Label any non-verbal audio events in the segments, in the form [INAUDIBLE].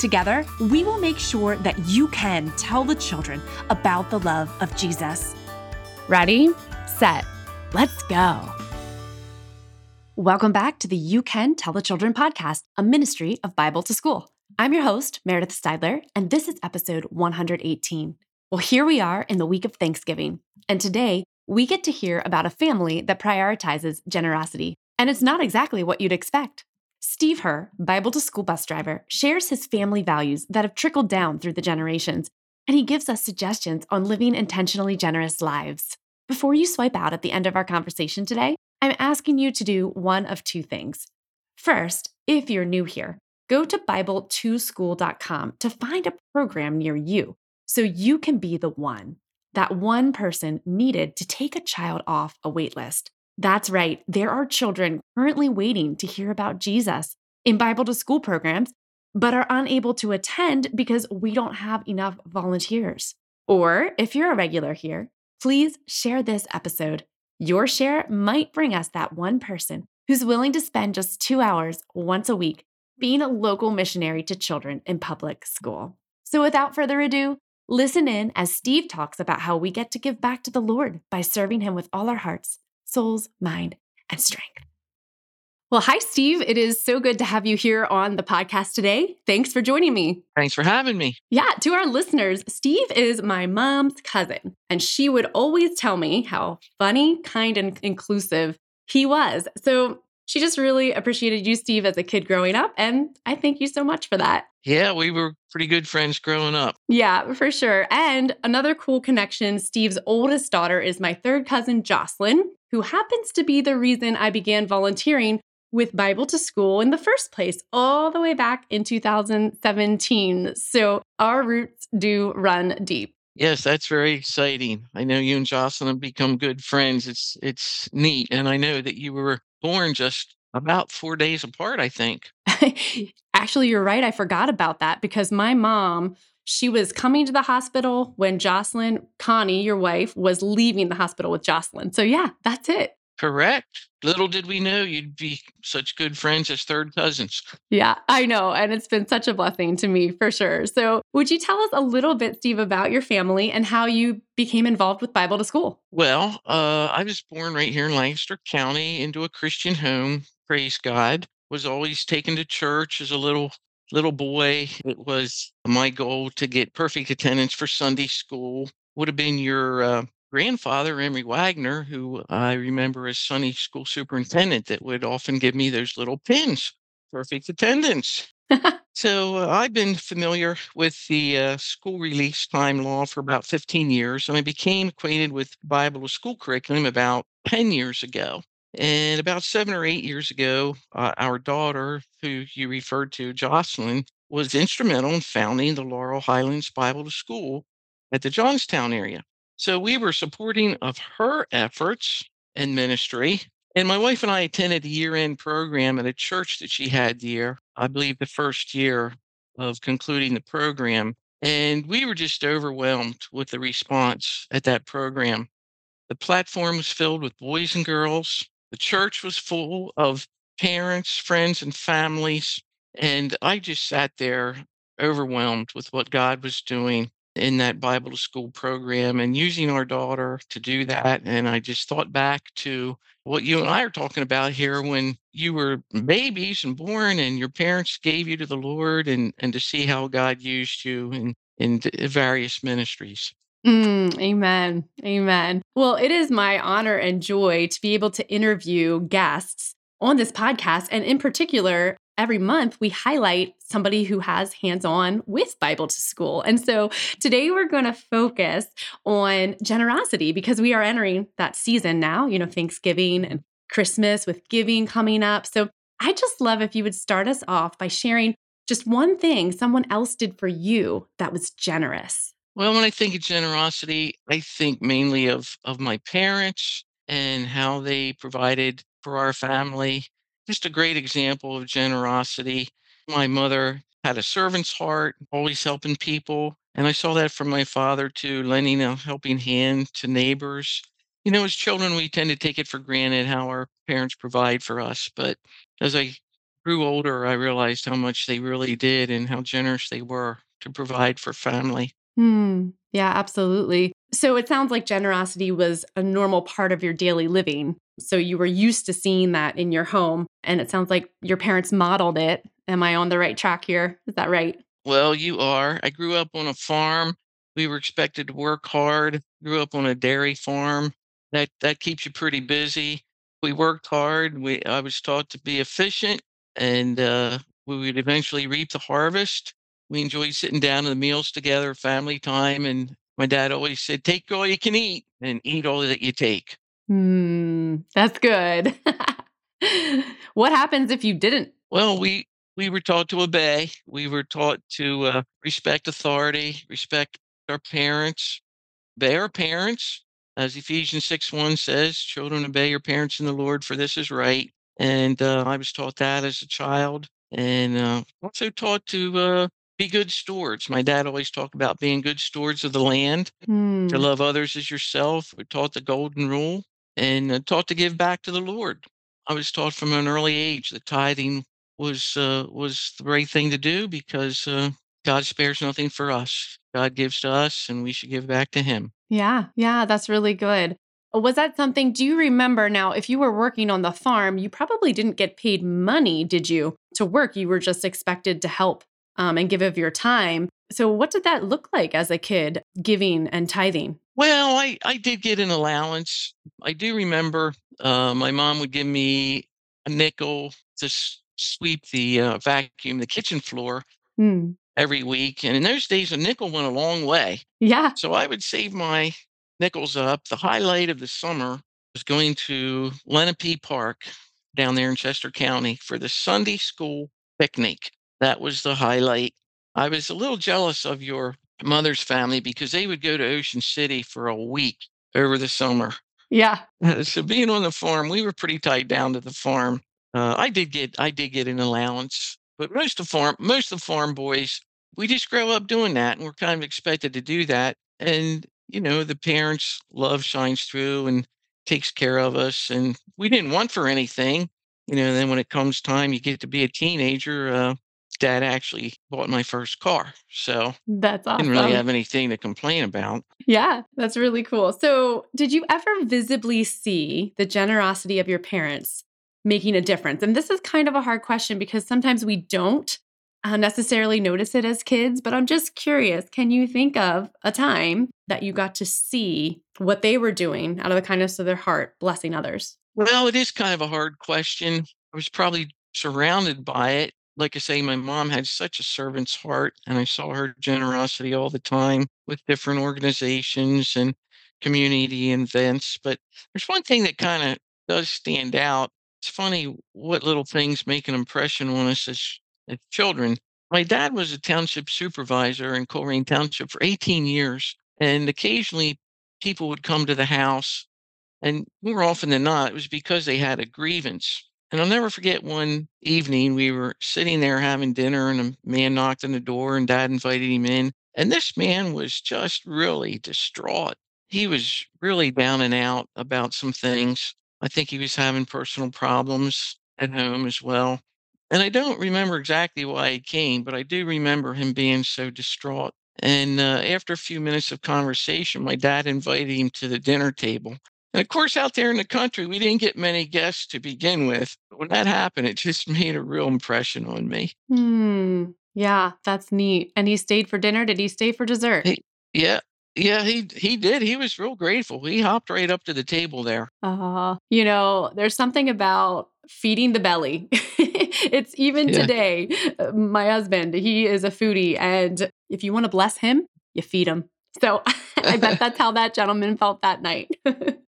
Together, we will make sure that you can tell the children about the love of Jesus. Ready, set, let's go. Welcome back to the You Can Tell the Children podcast, a ministry of Bible to School. I'm your host, Meredith Steidler, and this is episode 118. Well, here we are in the week of Thanksgiving, and today we get to hear about a family that prioritizes generosity. And it's not exactly what you'd expect. Steve Herr, Bible to School bus driver, shares his family values that have trickled down through the generations, and he gives us suggestions on living intentionally generous lives. Before you swipe out at the end of our conversation today, I'm asking you to do one of two things. First, if you're new here, go to Bible2School.com to find a program near you so you can be the one, that one person needed to take a child off a wait list. That's right. There are children currently waiting to hear about Jesus in Bible to School programs, but are unable to attend because we don't have enough volunteers. Or if you're a regular here, please share this episode. Your share might bring us that one person who's willing to spend just two hours once a week being a local missionary to children in public school. So without further ado, listen in as Steve talks about how we get to give back to the Lord by serving Him with all our hearts souls, mind, and strength. Well, hi, Steve. It is so good to have you here on the podcast today. Thanks for joining me. Thanks for having me. Yeah, to our listeners, Steve is my mom's cousin, and she would always tell me how funny, kind, and inclusive he was. So she just really appreciated you, Steve, as a kid growing up. And I thank you so much for that. Yeah, we were pretty good friends growing up. Yeah, for sure. And another cool connection Steve's oldest daughter is my third cousin, Jocelyn who happens to be the reason I began volunteering with Bible to School in the first place, all the way back in 2017. So our roots do run deep. Yes, that's very exciting. I know you and Jocelyn have become good friends. It's it's neat. And I know that you were born just about four days apart, I think. [LAUGHS] Actually, you're right. I forgot about that because my mom she was coming to the hospital when Jocelyn, Connie, your wife, was leaving the hospital with Jocelyn. So, yeah, that's it. Correct. Little did we know you'd be such good friends as third cousins. Yeah, I know. And it's been such a blessing to me for sure. So, would you tell us a little bit, Steve, about your family and how you became involved with Bible to School? Well, uh, I was born right here in Lancaster County into a Christian home. Praise God. Was always taken to church as a little little boy, it was my goal to get perfect attendance for Sunday school. Would have been your uh, grandfather, Emery Wagner, who I remember as Sunday school superintendent, that would often give me those little pins, perfect attendance. [LAUGHS] so uh, I've been familiar with the uh, school release time law for about 15 years, and I became acquainted with Bible school curriculum about 10 years ago. And about seven or eight years ago, uh, our daughter, who you referred to, Jocelyn, was instrumental in founding the Laurel Highlands Bible to School at the Johnstown area. So we were supporting of her efforts and ministry. And my wife and I attended a year end program at a church that she had there, I believe the first year of concluding the program. And we were just overwhelmed with the response at that program. The platform was filled with boys and girls the church was full of parents, friends, and families. And I just sat there overwhelmed with what God was doing in that Bible school program and using our daughter to do that. And I just thought back to what you and I are talking about here when you were babies and born and your parents gave you to the Lord and, and to see how God used you in, in various ministries. Mm, amen. Amen. Well, it is my honor and joy to be able to interview guests on this podcast. And in particular, every month we highlight somebody who has hands on with Bible to School. And so today we're going to focus on generosity because we are entering that season now, you know, Thanksgiving and Christmas with giving coming up. So I just love if you would start us off by sharing just one thing someone else did for you that was generous. Well, when I think of generosity, I think mainly of of my parents and how they provided for our family. Just a great example of generosity. My mother had a servant's heart, always helping people. And I saw that from my father too, lending a helping hand to neighbors. You know, as children, we tend to take it for granted how our parents provide for us. But as I grew older, I realized how much they really did and how generous they were to provide for family. Hmm. Yeah, absolutely. So it sounds like generosity was a normal part of your daily living. So you were used to seeing that in your home. And it sounds like your parents modeled it. Am I on the right track here? Is that right? Well, you are. I grew up on a farm. We were expected to work hard. Grew up on a dairy farm. That that keeps you pretty busy. We worked hard. We I was taught to be efficient, and uh, we would eventually reap the harvest. We enjoyed sitting down to the meals together, family time, and my dad always said, "Take all you can eat and eat all that you take." Hmm. That's good. [LAUGHS] what happens if you didn't? Well, we we were taught to obey. We were taught to uh, respect authority, respect our parents, obey our parents. As Ephesians 6 1 says, children obey your parents in the Lord, for this is right. And uh, I was taught that as a child. And uh, also taught to uh, be good stewards. My dad always talked about being good stewards of the land, to Hmm. love others as yourself. We're taught the golden rule and uh, taught to give back to the Lord. I was taught from an early age that tithing was uh, was the right thing to do because uh, God spares nothing for us. God gives to us, and we should give back to Him. Yeah, yeah, that's really good. Was that something do you remember now, if you were working on the farm, you probably didn't get paid money, did you, to work? You were just expected to help um, and give of your time. So, what did that look like as a kid, giving and tithing? Well, I I did get an allowance. I do remember uh, my mom would give me a nickel to s- sweep the uh, vacuum the kitchen floor Hmm. every week, and in those days, a nickel went a long way. Yeah. So I would save my nickels up. The highlight of the summer was going to Lenape Park down there in Chester County for the Sunday school picnic. That was the highlight. I was a little jealous of your mother's family because they would go to Ocean City for a week over the summer. Yeah. [LAUGHS] So being on the farm, we were pretty tied down to the farm. Uh, I did get I did get an allowance, but most of farm most of the farm boys, we just grow up doing that, and we're kind of expected to do that. And you know, the parents' love shines through and takes care of us, and we didn't want for anything. You know, then when it comes time, you get to be a teenager. Uh, Dad actually bought my first car, so That's didn't really have anything to complain about. Yeah, that's really cool. So, did you ever visibly see the generosity of your parents making a difference? And this is kind of a hard question because sometimes we don't uh, necessarily notice it as kids, but I'm just curious can you think of a time that you got to see what they were doing out of the kindness of their heart, blessing others? Well, it is kind of a hard question. I was probably surrounded by it. Like I say, my mom had such a servant's heart, and I saw her generosity all the time with different organizations and community events. But there's one thing that kind of does stand out. It's funny what little things make an impression on us as, as children. My dad was a township supervisor in Colerain Township for 18 years, and occasionally people would come to the house and more often than not, it was because they had a grievance. And I'll never forget one evening we were sitting there having dinner, and a man knocked on the door, and dad invited him in. And this man was just really distraught. He was really down and out about some things. I think he was having personal problems at home as well. And I don't remember exactly why he came, but I do remember him being so distraught. And uh, after a few minutes of conversation, my dad invited him to the dinner table. And of course, out there in the country, we didn't get many guests to begin with. But when that happened, it just [LAUGHS] made a real impression on me. Hmm. Yeah, that's neat. And he stayed for dinner. Did he stay for dessert? He, yeah, yeah, he he did. He was real grateful. He hopped right up to the table there. Uh, you know, there's something about feeding the belly. [LAUGHS] it's even Yeah. today. uh, My husband, he is a foodie, and if you want to bless him, you feed him. So [LAUGHS] I bet that's how that gentleman felt that night.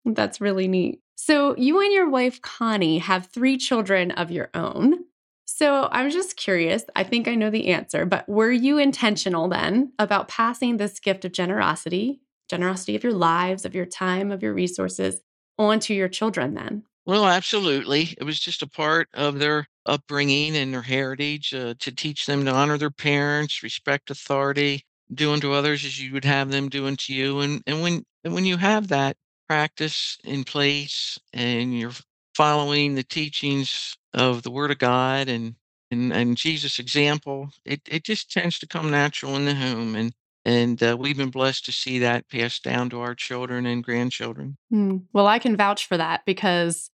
That's really neat. So you and your wife, Connie, have three children of your own. So I'm just curious. I think I know the answer, but were you intentional then about passing this gift of generosity, generosity of your lives, of your time, of your resources, on to your children then? Well, absolutely. It was just a part of their upbringing and their heritage uh, to teach them to honor their parents, respect authority, do unto others as you would have them do unto you. And and when and when you have that practice in place and you're following the teachings of the Word of God and and, and Jesus' example, it, it just tends to come natural in the home. And and uh, we've been blessed to see that passed down to our children and grandchildren. Hmm. Well, I can vouch for that because,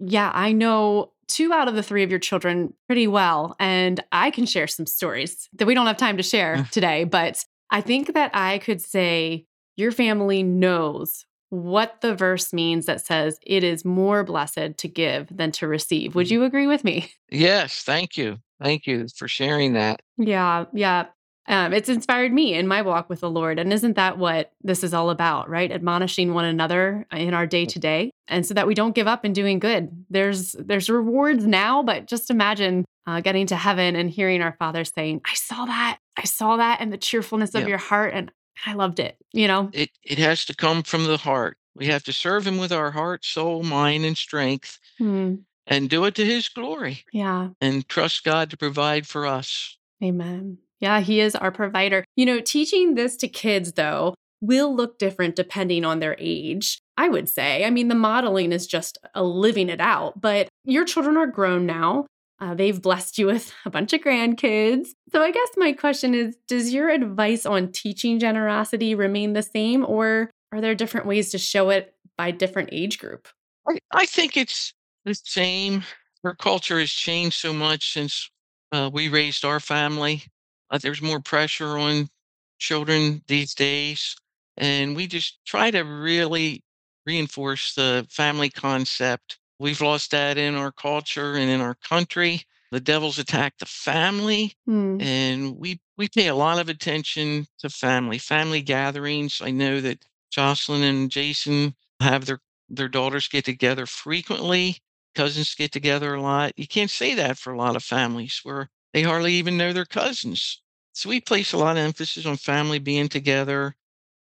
yeah, I know two out of the three of your children pretty well. And I can share some stories that we don't have time to share Mm. [LAUGHS] today. But I think that I could say your family knows what the verse means that says it is more blessed to give than to receive. Would Mhm. you agree with me? Yes, thank you. Thank you for sharing that. Yeah, yeah. Um, it's inspired me in my walk with the Lord. And isn't that what this is all about, right? Admonishing one another in our day to day. And so that we don't give up in doing good. There's there's rewards now, but just imagine uh, getting to heaven and hearing our Father saying, I saw that. I saw that and the cheerfulness of Yeah. your heart. And I loved it, you know? It it has to come from the heart. We have to serve him with our heart, soul, mind, and strength Hmm. and do it to his glory yeah. and trust God to provide for us. Amen. Yeah, he is our provider. You know, teaching this to kids, though, will look different depending on their age, I would say. I mean, the modeling is just a living it out, but your children are grown now. Uh, they've blessed you with a bunch of grandkids. So I guess my question is Does your advice on teaching generosity remain the same, or are there different ways to show it by different age group? I, I think it's the same. Our culture has changed so much since uh, we raised our family. Uh, there's more pressure on children these days. And we just try to really reinforce the family concept. We've lost that in our culture and in our country. The devil's attacked the family, Hmm. and we we pay a lot of attention to family, family gatherings. I know that Jocelyn and Jason have their their daughters get together frequently. Cousins get together a lot. You can't say that for a lot of families where they hardly even know their cousins. So we place a lot of emphasis on family being together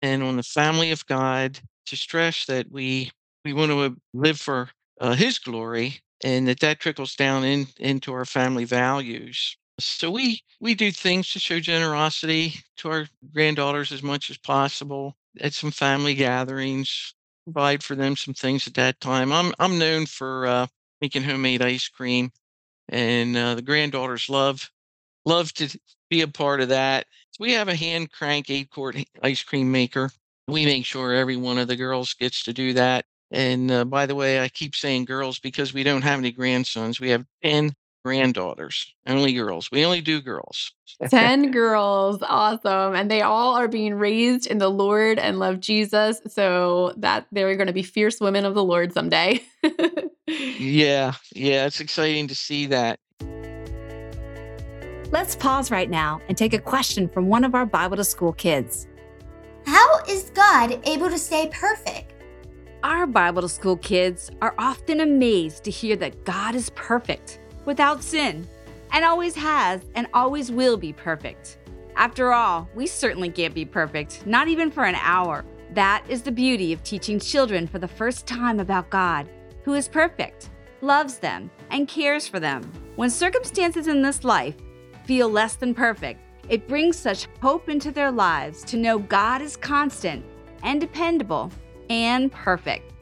and on the family of God to stress that we we want to live for uh, His glory and that that trickles down in, into our family values. So we we do things to show generosity to our granddaughters as much as possible at some family gatherings. Provide for them some things at that time. I'm I'm known for uh, making homemade ice cream, and uh, the granddaughters love love to be a part of that. We have a hand crank eight quart ice cream maker. We make sure every one of the girls gets to do that. And uh, by the way, I keep saying girls because we don't have any grandsons. We have 10 granddaughters, only girls. We only do girls. 10 [LAUGHS] girls. Awesome. And they all are being raised in the Lord and love Jesus. So that they're going to be fierce women of the Lord someday. [LAUGHS] Yeah, yeah, it's exciting to see that. Let's pause right now and take a question from one of our Bible to School kids. How is God able to stay perfect? Our Bible to School kids are often amazed to hear that God is perfect, without sin, and always has and always will be perfect. After all, we certainly can't be perfect, not even for an hour. That is the beauty of teaching children for the first time about God, who is perfect, loves them, and cares for them. When circumstances in this life feel less than perfect, it brings such hope into their lives to know God is constant and dependable and perfect.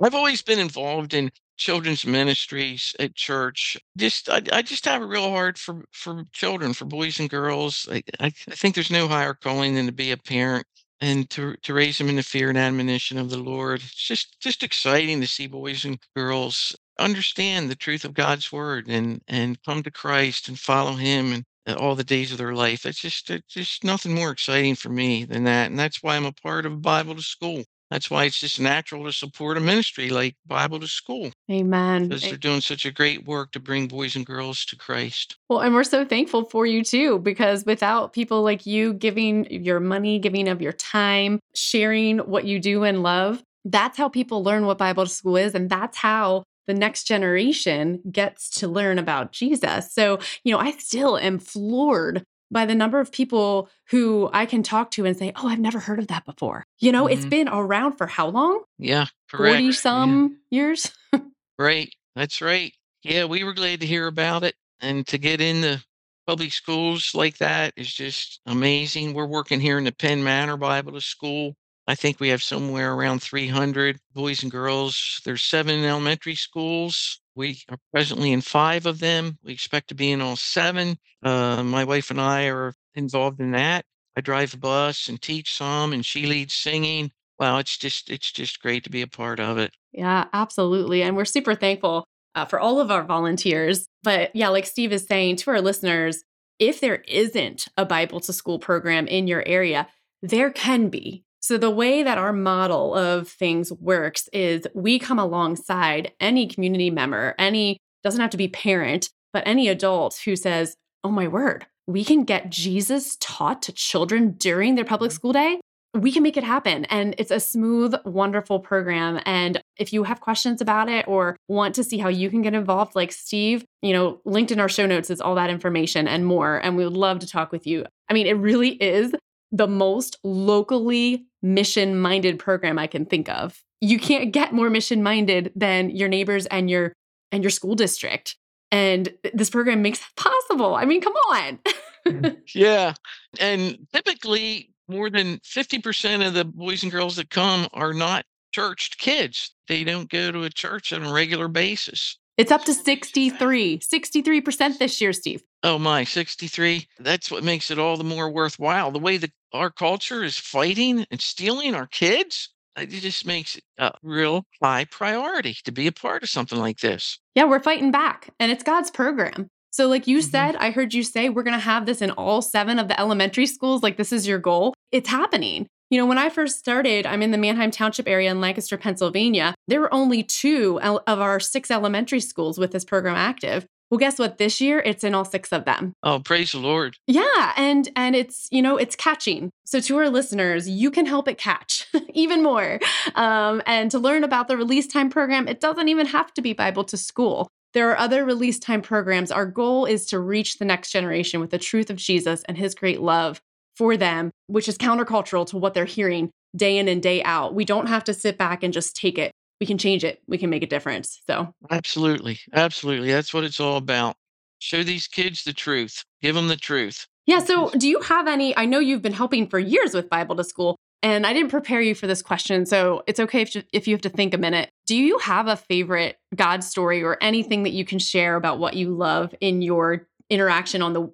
I've always been involved in children's ministries at church. Just I, I just have a real heart for for children, for boys and girls. I, I, think there's no higher calling than to be a parent and to to raise them in the fear and admonition of the Lord. It's just just exciting to see boys and girls understand the truth of God's word and and come to Christ and follow Him and Uh, all the days of their life. It's just it's just nothing more exciting for me than that, and that's why I'm a part of Bible to School. That's why it's just natural to support a ministry like Bible to School Amen. because they're doing such a great work to bring boys and girls to Christ. Well, and we're so thankful for you too, because without people like you giving your money, giving of your time, sharing what you do and love, that's how people learn what Bible to school is. And that's how the next generation gets to learn about Jesus. So, you know, I still am floored by the number of people who I can talk to and say, Oh, I've never heard of that before. You know, mm-hmm. it's been around for how long? Yeah, correct. 40 some yeah. years. [LAUGHS] right. That's right. Yeah, we were glad to hear about it. And to get in the public schools like that is just amazing. We're working here in the Penn Manor Bible School. I think we have somewhere around 300 boys and girls. There's seven elementary schools. We are presently in five of them. We expect to be in all seven. Uh, my wife and I are involved in that. I drive a bus and teach some, and she leads singing. Wow, it's just it's just great to be a part of it. Yeah, absolutely, and we're super thankful uh, for all of our volunteers. But yeah, like Steve is saying to our listeners, if there isn't a Bible to School program in your area, there can be. So, the way that our model of things works is we come alongside any community member, any doesn't have to be parent, but any adult who says, Oh my word, we can get Jesus taught to children during their public mm-hmm. school day. We can make it happen. And it's a smooth, wonderful program. And if you have questions about it or want to see how you can get involved, like Steve, you know, linked in our show notes is all that information and more. And we would love to talk with you. I mean, it really is the most locally mission minded program I can think of. You can't get more mission minded than your neighbors and your and your school district. And this program makes it possible. I mean, come on. Mm, [LAUGHS] yeah. And typically more than 50% of the boys and girls that come are not churched kids. They don't go to a church on a regular basis. It's up to 63, 63% this year, Steve. Oh my, 63. That's what makes it all the more worthwhile. The way that our culture is fighting and stealing our kids, it just makes it a real high priority to be a part of something like this. Yeah, we're fighting back, and it's God's program. So, like you mm-hmm. said, I heard you say we're going to have this in all seven of the elementary schools. Like, this is your goal. It's happening. You know, when I first started, I'm in the Manheim Township area in Lancaster, Pennsylvania. There were only two of our six elementary schools with this program active. Well, guess what? This year it's in all six of them. Oh, praise the Lord. Yeah, and and it's, you know, it's catching. So to our listeners, you can help it catch [LAUGHS] even more. Um, and to learn about the release time program, it doesn't even have to be Bible to school. There are other release time programs. Our goal is to reach the next generation with the truth of Jesus and his great love for them, which is countercultural to what they're hearing day in and day out. We don't have to sit back and just take it. We can change it. We can make a difference. So, absolutely. Absolutely. That's what it's all about. Show these kids the truth, give them the truth. Yeah. So, do you have any? I know you've been helping for years with Bible to School, and I didn't prepare you for this question. So, it's okay if, if you have to think a minute. Do you have a favorite God story or anything that you can share about what you love in your interaction on the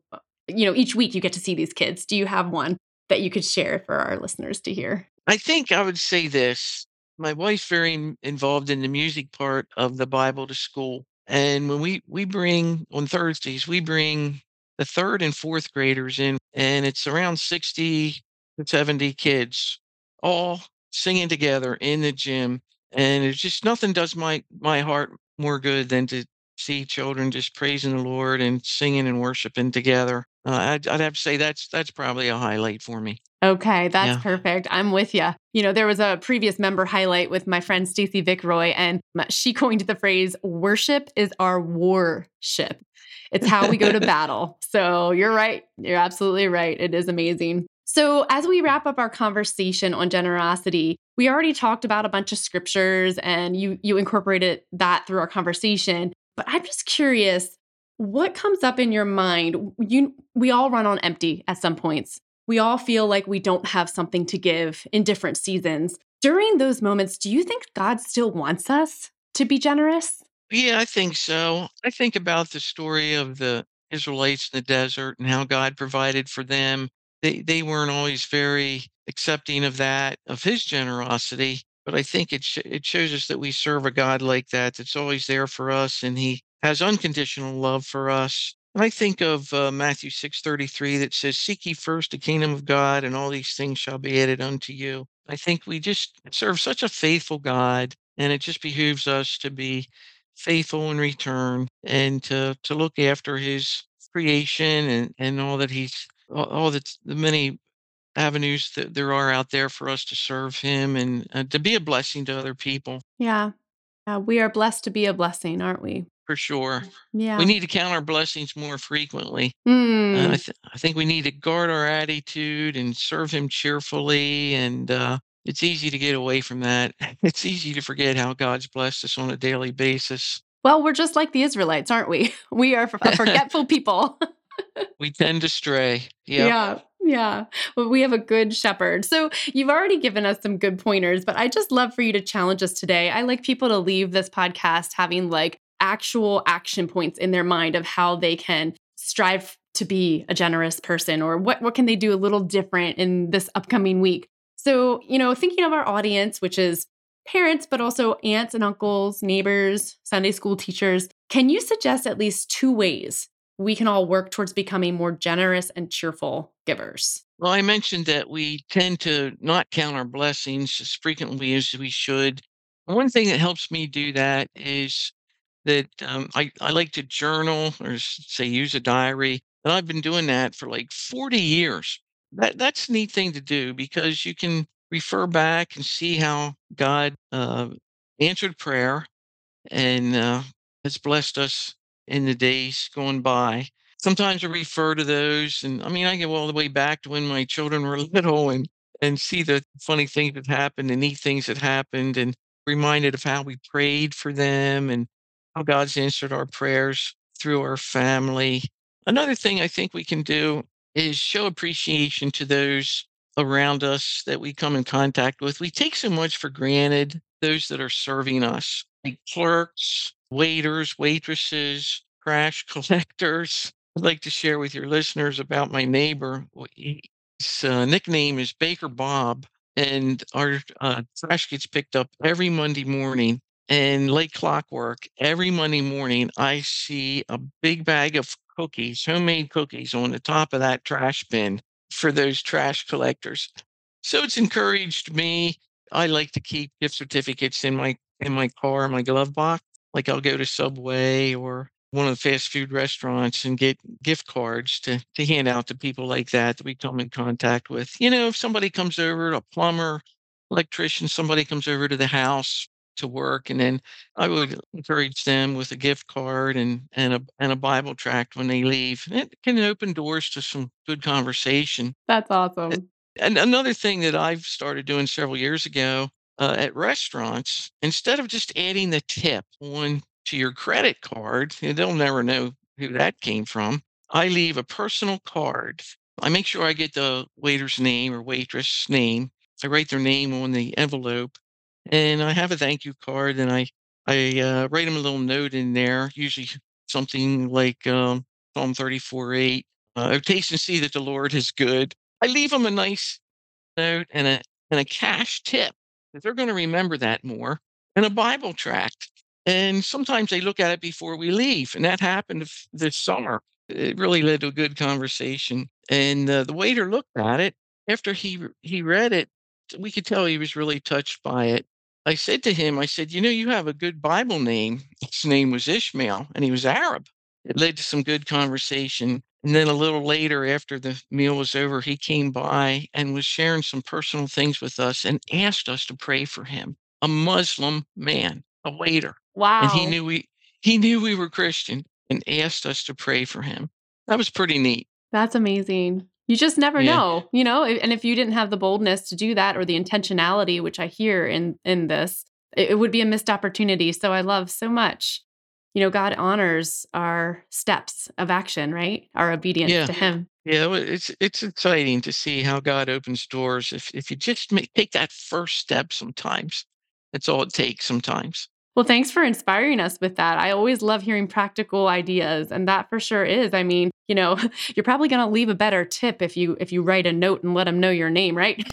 you know, each week you get to see these kids. Do you have one that you could share for our listeners to hear? I think I would say this. My wife's very involved in the music part of the Bible to school. And when we we bring on Thursdays, we bring the third and fourth graders in, and it's around 60 to 70 kids all singing together in the gym. And it's just nothing does my my heart more good than to see children just praising the Lord and singing and worshiping together. Uh, I'd, I'd have to say that's that's probably a highlight for me. Okay, that's yeah. perfect. I'm with you. You know, there was a previous member highlight with my friend Stacy Vickroy, and she [LAUGHS] coined the phrase "worship is our warship." It's how we go to [LAUGHS] battle. So you're right. You're absolutely right. It is amazing. So, as we wrap up our conversation on generosity, we already talked about a bunch of scriptures and you you incorporated that through our conversation. But I'm just curious, what comes up in your mind? You we all run on empty at some points. We all feel like we don't have something to give in different seasons. During those moments, do you think God still wants us to be generous? Yeah, I think so. I think about the story of the Israelites in the desert and how God provided for them. They they weren't always very accepting of that, of his generosity. But I think it sh- it shows us that we serve a God like that that's always there for us, and He has unconditional love for us. And I think of uh, Matthew six thirty three that says, "Seek ye first the kingdom of God, and all these things shall be added unto you." I think we just serve such a faithful God, and it just behooves us to be faithful in return and to to look after His creation and and all that He's all, all that the many avenues that there are out there for us to serve him and uh, to be a blessing to other people. Yeah. Uh, we are blessed to be a blessing, aren't we? For sure. Yeah. We need to count our blessings more frequently. Mm. Uh, I, th- I think we need to guard our attitude and serve Him cheerfully. And uh, it's easy to get away from that. [LAUGHS] It's easy to forget how God's blessed us on a daily basis. well, we're just like the Israelites, aren't we? [LAUGHS] We are a [LAUGHS] forgetful people. We tend to stray. Yep. Yeah. Yeah. Well, we have a good shepherd. So you've already given us some good pointers, but I just love for you to challenge us today. I like people to leave this podcast having like actual action points in their mind of how they can strive to be a generous person or what, what can they do a little different in this upcoming week. So, you know, thinking of our audience, which is parents, but also aunts and uncles, neighbors, Sunday school teachers, can you suggest at least two ways we can all work towards becoming more generous and cheerful givers. Well, I mentioned that we tend to not count our blessings as frequently as we should. One thing that helps me do that is that um, I, I like to journal or say use a diary. And I've been doing that for like 40 years. That that's a neat thing to do because you can refer back and see how God uh, answered prayer and uh, has blessed us in the days going by. Sometimes I refer to those, and I mean, I go all the way back to when my children were [LAUGHS] little and and see the funny things that happened, the neat things that happened, and reminded of how we prayed for them and how God's answered our prayers through our family. Another thing I think we can do is show appreciation to those around us that we come in contact with. We take so much for granted, those that are serving us, like clerks, waiters, waitresses, trash [LAUGHS] collectors. I'd like to share with your listeners about my neighbor. His uh, nickname is Baker Bob, and our uh, trash gets picked up every Monday morning. And like clockwork, every Monday morning, I see a big bag of cookies, homemade cookies, on the top of that trash bin for those trash collectors. So it's encouraged me. I like to keep gift certificates in my in my car, my glove box. Like I'll go to Subway or one of the fast food restaurants and get gift cards to to hand out to people like that that we come in contact with. You know, if somebody comes over, a plumber, electrician, somebody comes over to the house to work, and then I would encourage them with a gift card and and a and a Bible tract when they leave. It can open doors to some good conversation. That's awesome. And another thing that I've started doing several years ago uh, at restaurants, instead of just adding the tip on to your credit card, they'll never know who that came from. I leave a personal card. I make sure I get the waiter's name or waitress name. I write their name on the envelope, and I have a thank you card, and I I uh, write them a little note in there, usually [LAUGHS] something like um, Psalm 34 8. Uh, taste and see that the Lord is good. I leave them a nice note and a and a cash tip that they're going to remember that more, and a Bible tract. And sometimes they look at it before we leave, and that happened this summer. It really led to a good conversation. And uh, the waiter looked at it after he he read it. We could tell he was really touched by it. I said to him, I said, "You know, you have a good Bible name." His name was Ishmael, and he was Arab. It led to some good conversation. And then a little later, after the meal was over, he came by and was sharing some personal things with us and asked us to pray for him. A Muslim man, a waiter. Wow. And he knew we he knew we were Christian and asked us to pray for him. That was pretty neat. That's amazing. You just never Yeah. know, you know, and if you didn't have the boldness to do that or the intentionality, which I hear in in this, it, it would be a missed opportunity. So I love so much. You know, God honors our steps of action, right? Our obedience Yeah. to Him. Yeah, it's it's exciting to see how God opens doors. If if you just make, take that first step, sometimes that's all it takes. Sometimes. Well, thanks for inspiring us with that. I always love hearing practical ideas, and that for sure is. I mean, you know, [LAUGHS] you're probably going to leave a better tip if you if you write a note and let them know your name, right?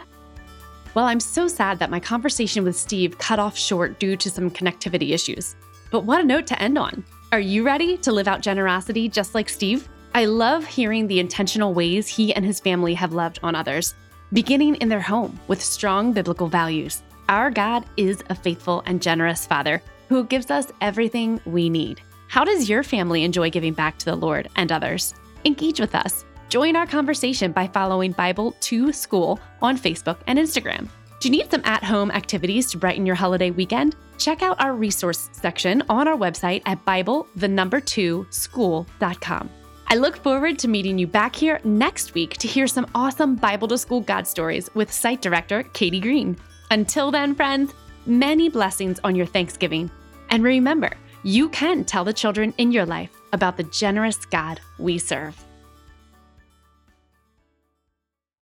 [LAUGHS] well, I'm so sad that my conversation with Steve cut off short due to some connectivity issues. But what a note to end on. Are you ready to live out generosity just like Steve? I love hearing the intentional ways he and his family have loved on others, beginning in their home with strong biblical values. Our God is a faithful and generous Father who gives us everything we need. How does your family enjoy giving back to the Lord and others? Engage with us. Join our conversation by following Bible to School on Facebook and Instagram. Do you need some at home activities to brighten your holiday weekend? Check out our resource section on our website at Bible, the number two, school.com. I look forward to meeting you back here next week to hear some awesome Bible to School God stories with site director Katie Green. Until then, friends, many blessings on your Thanksgiving. And remember, you can tell the children in your life about the generous God we serve.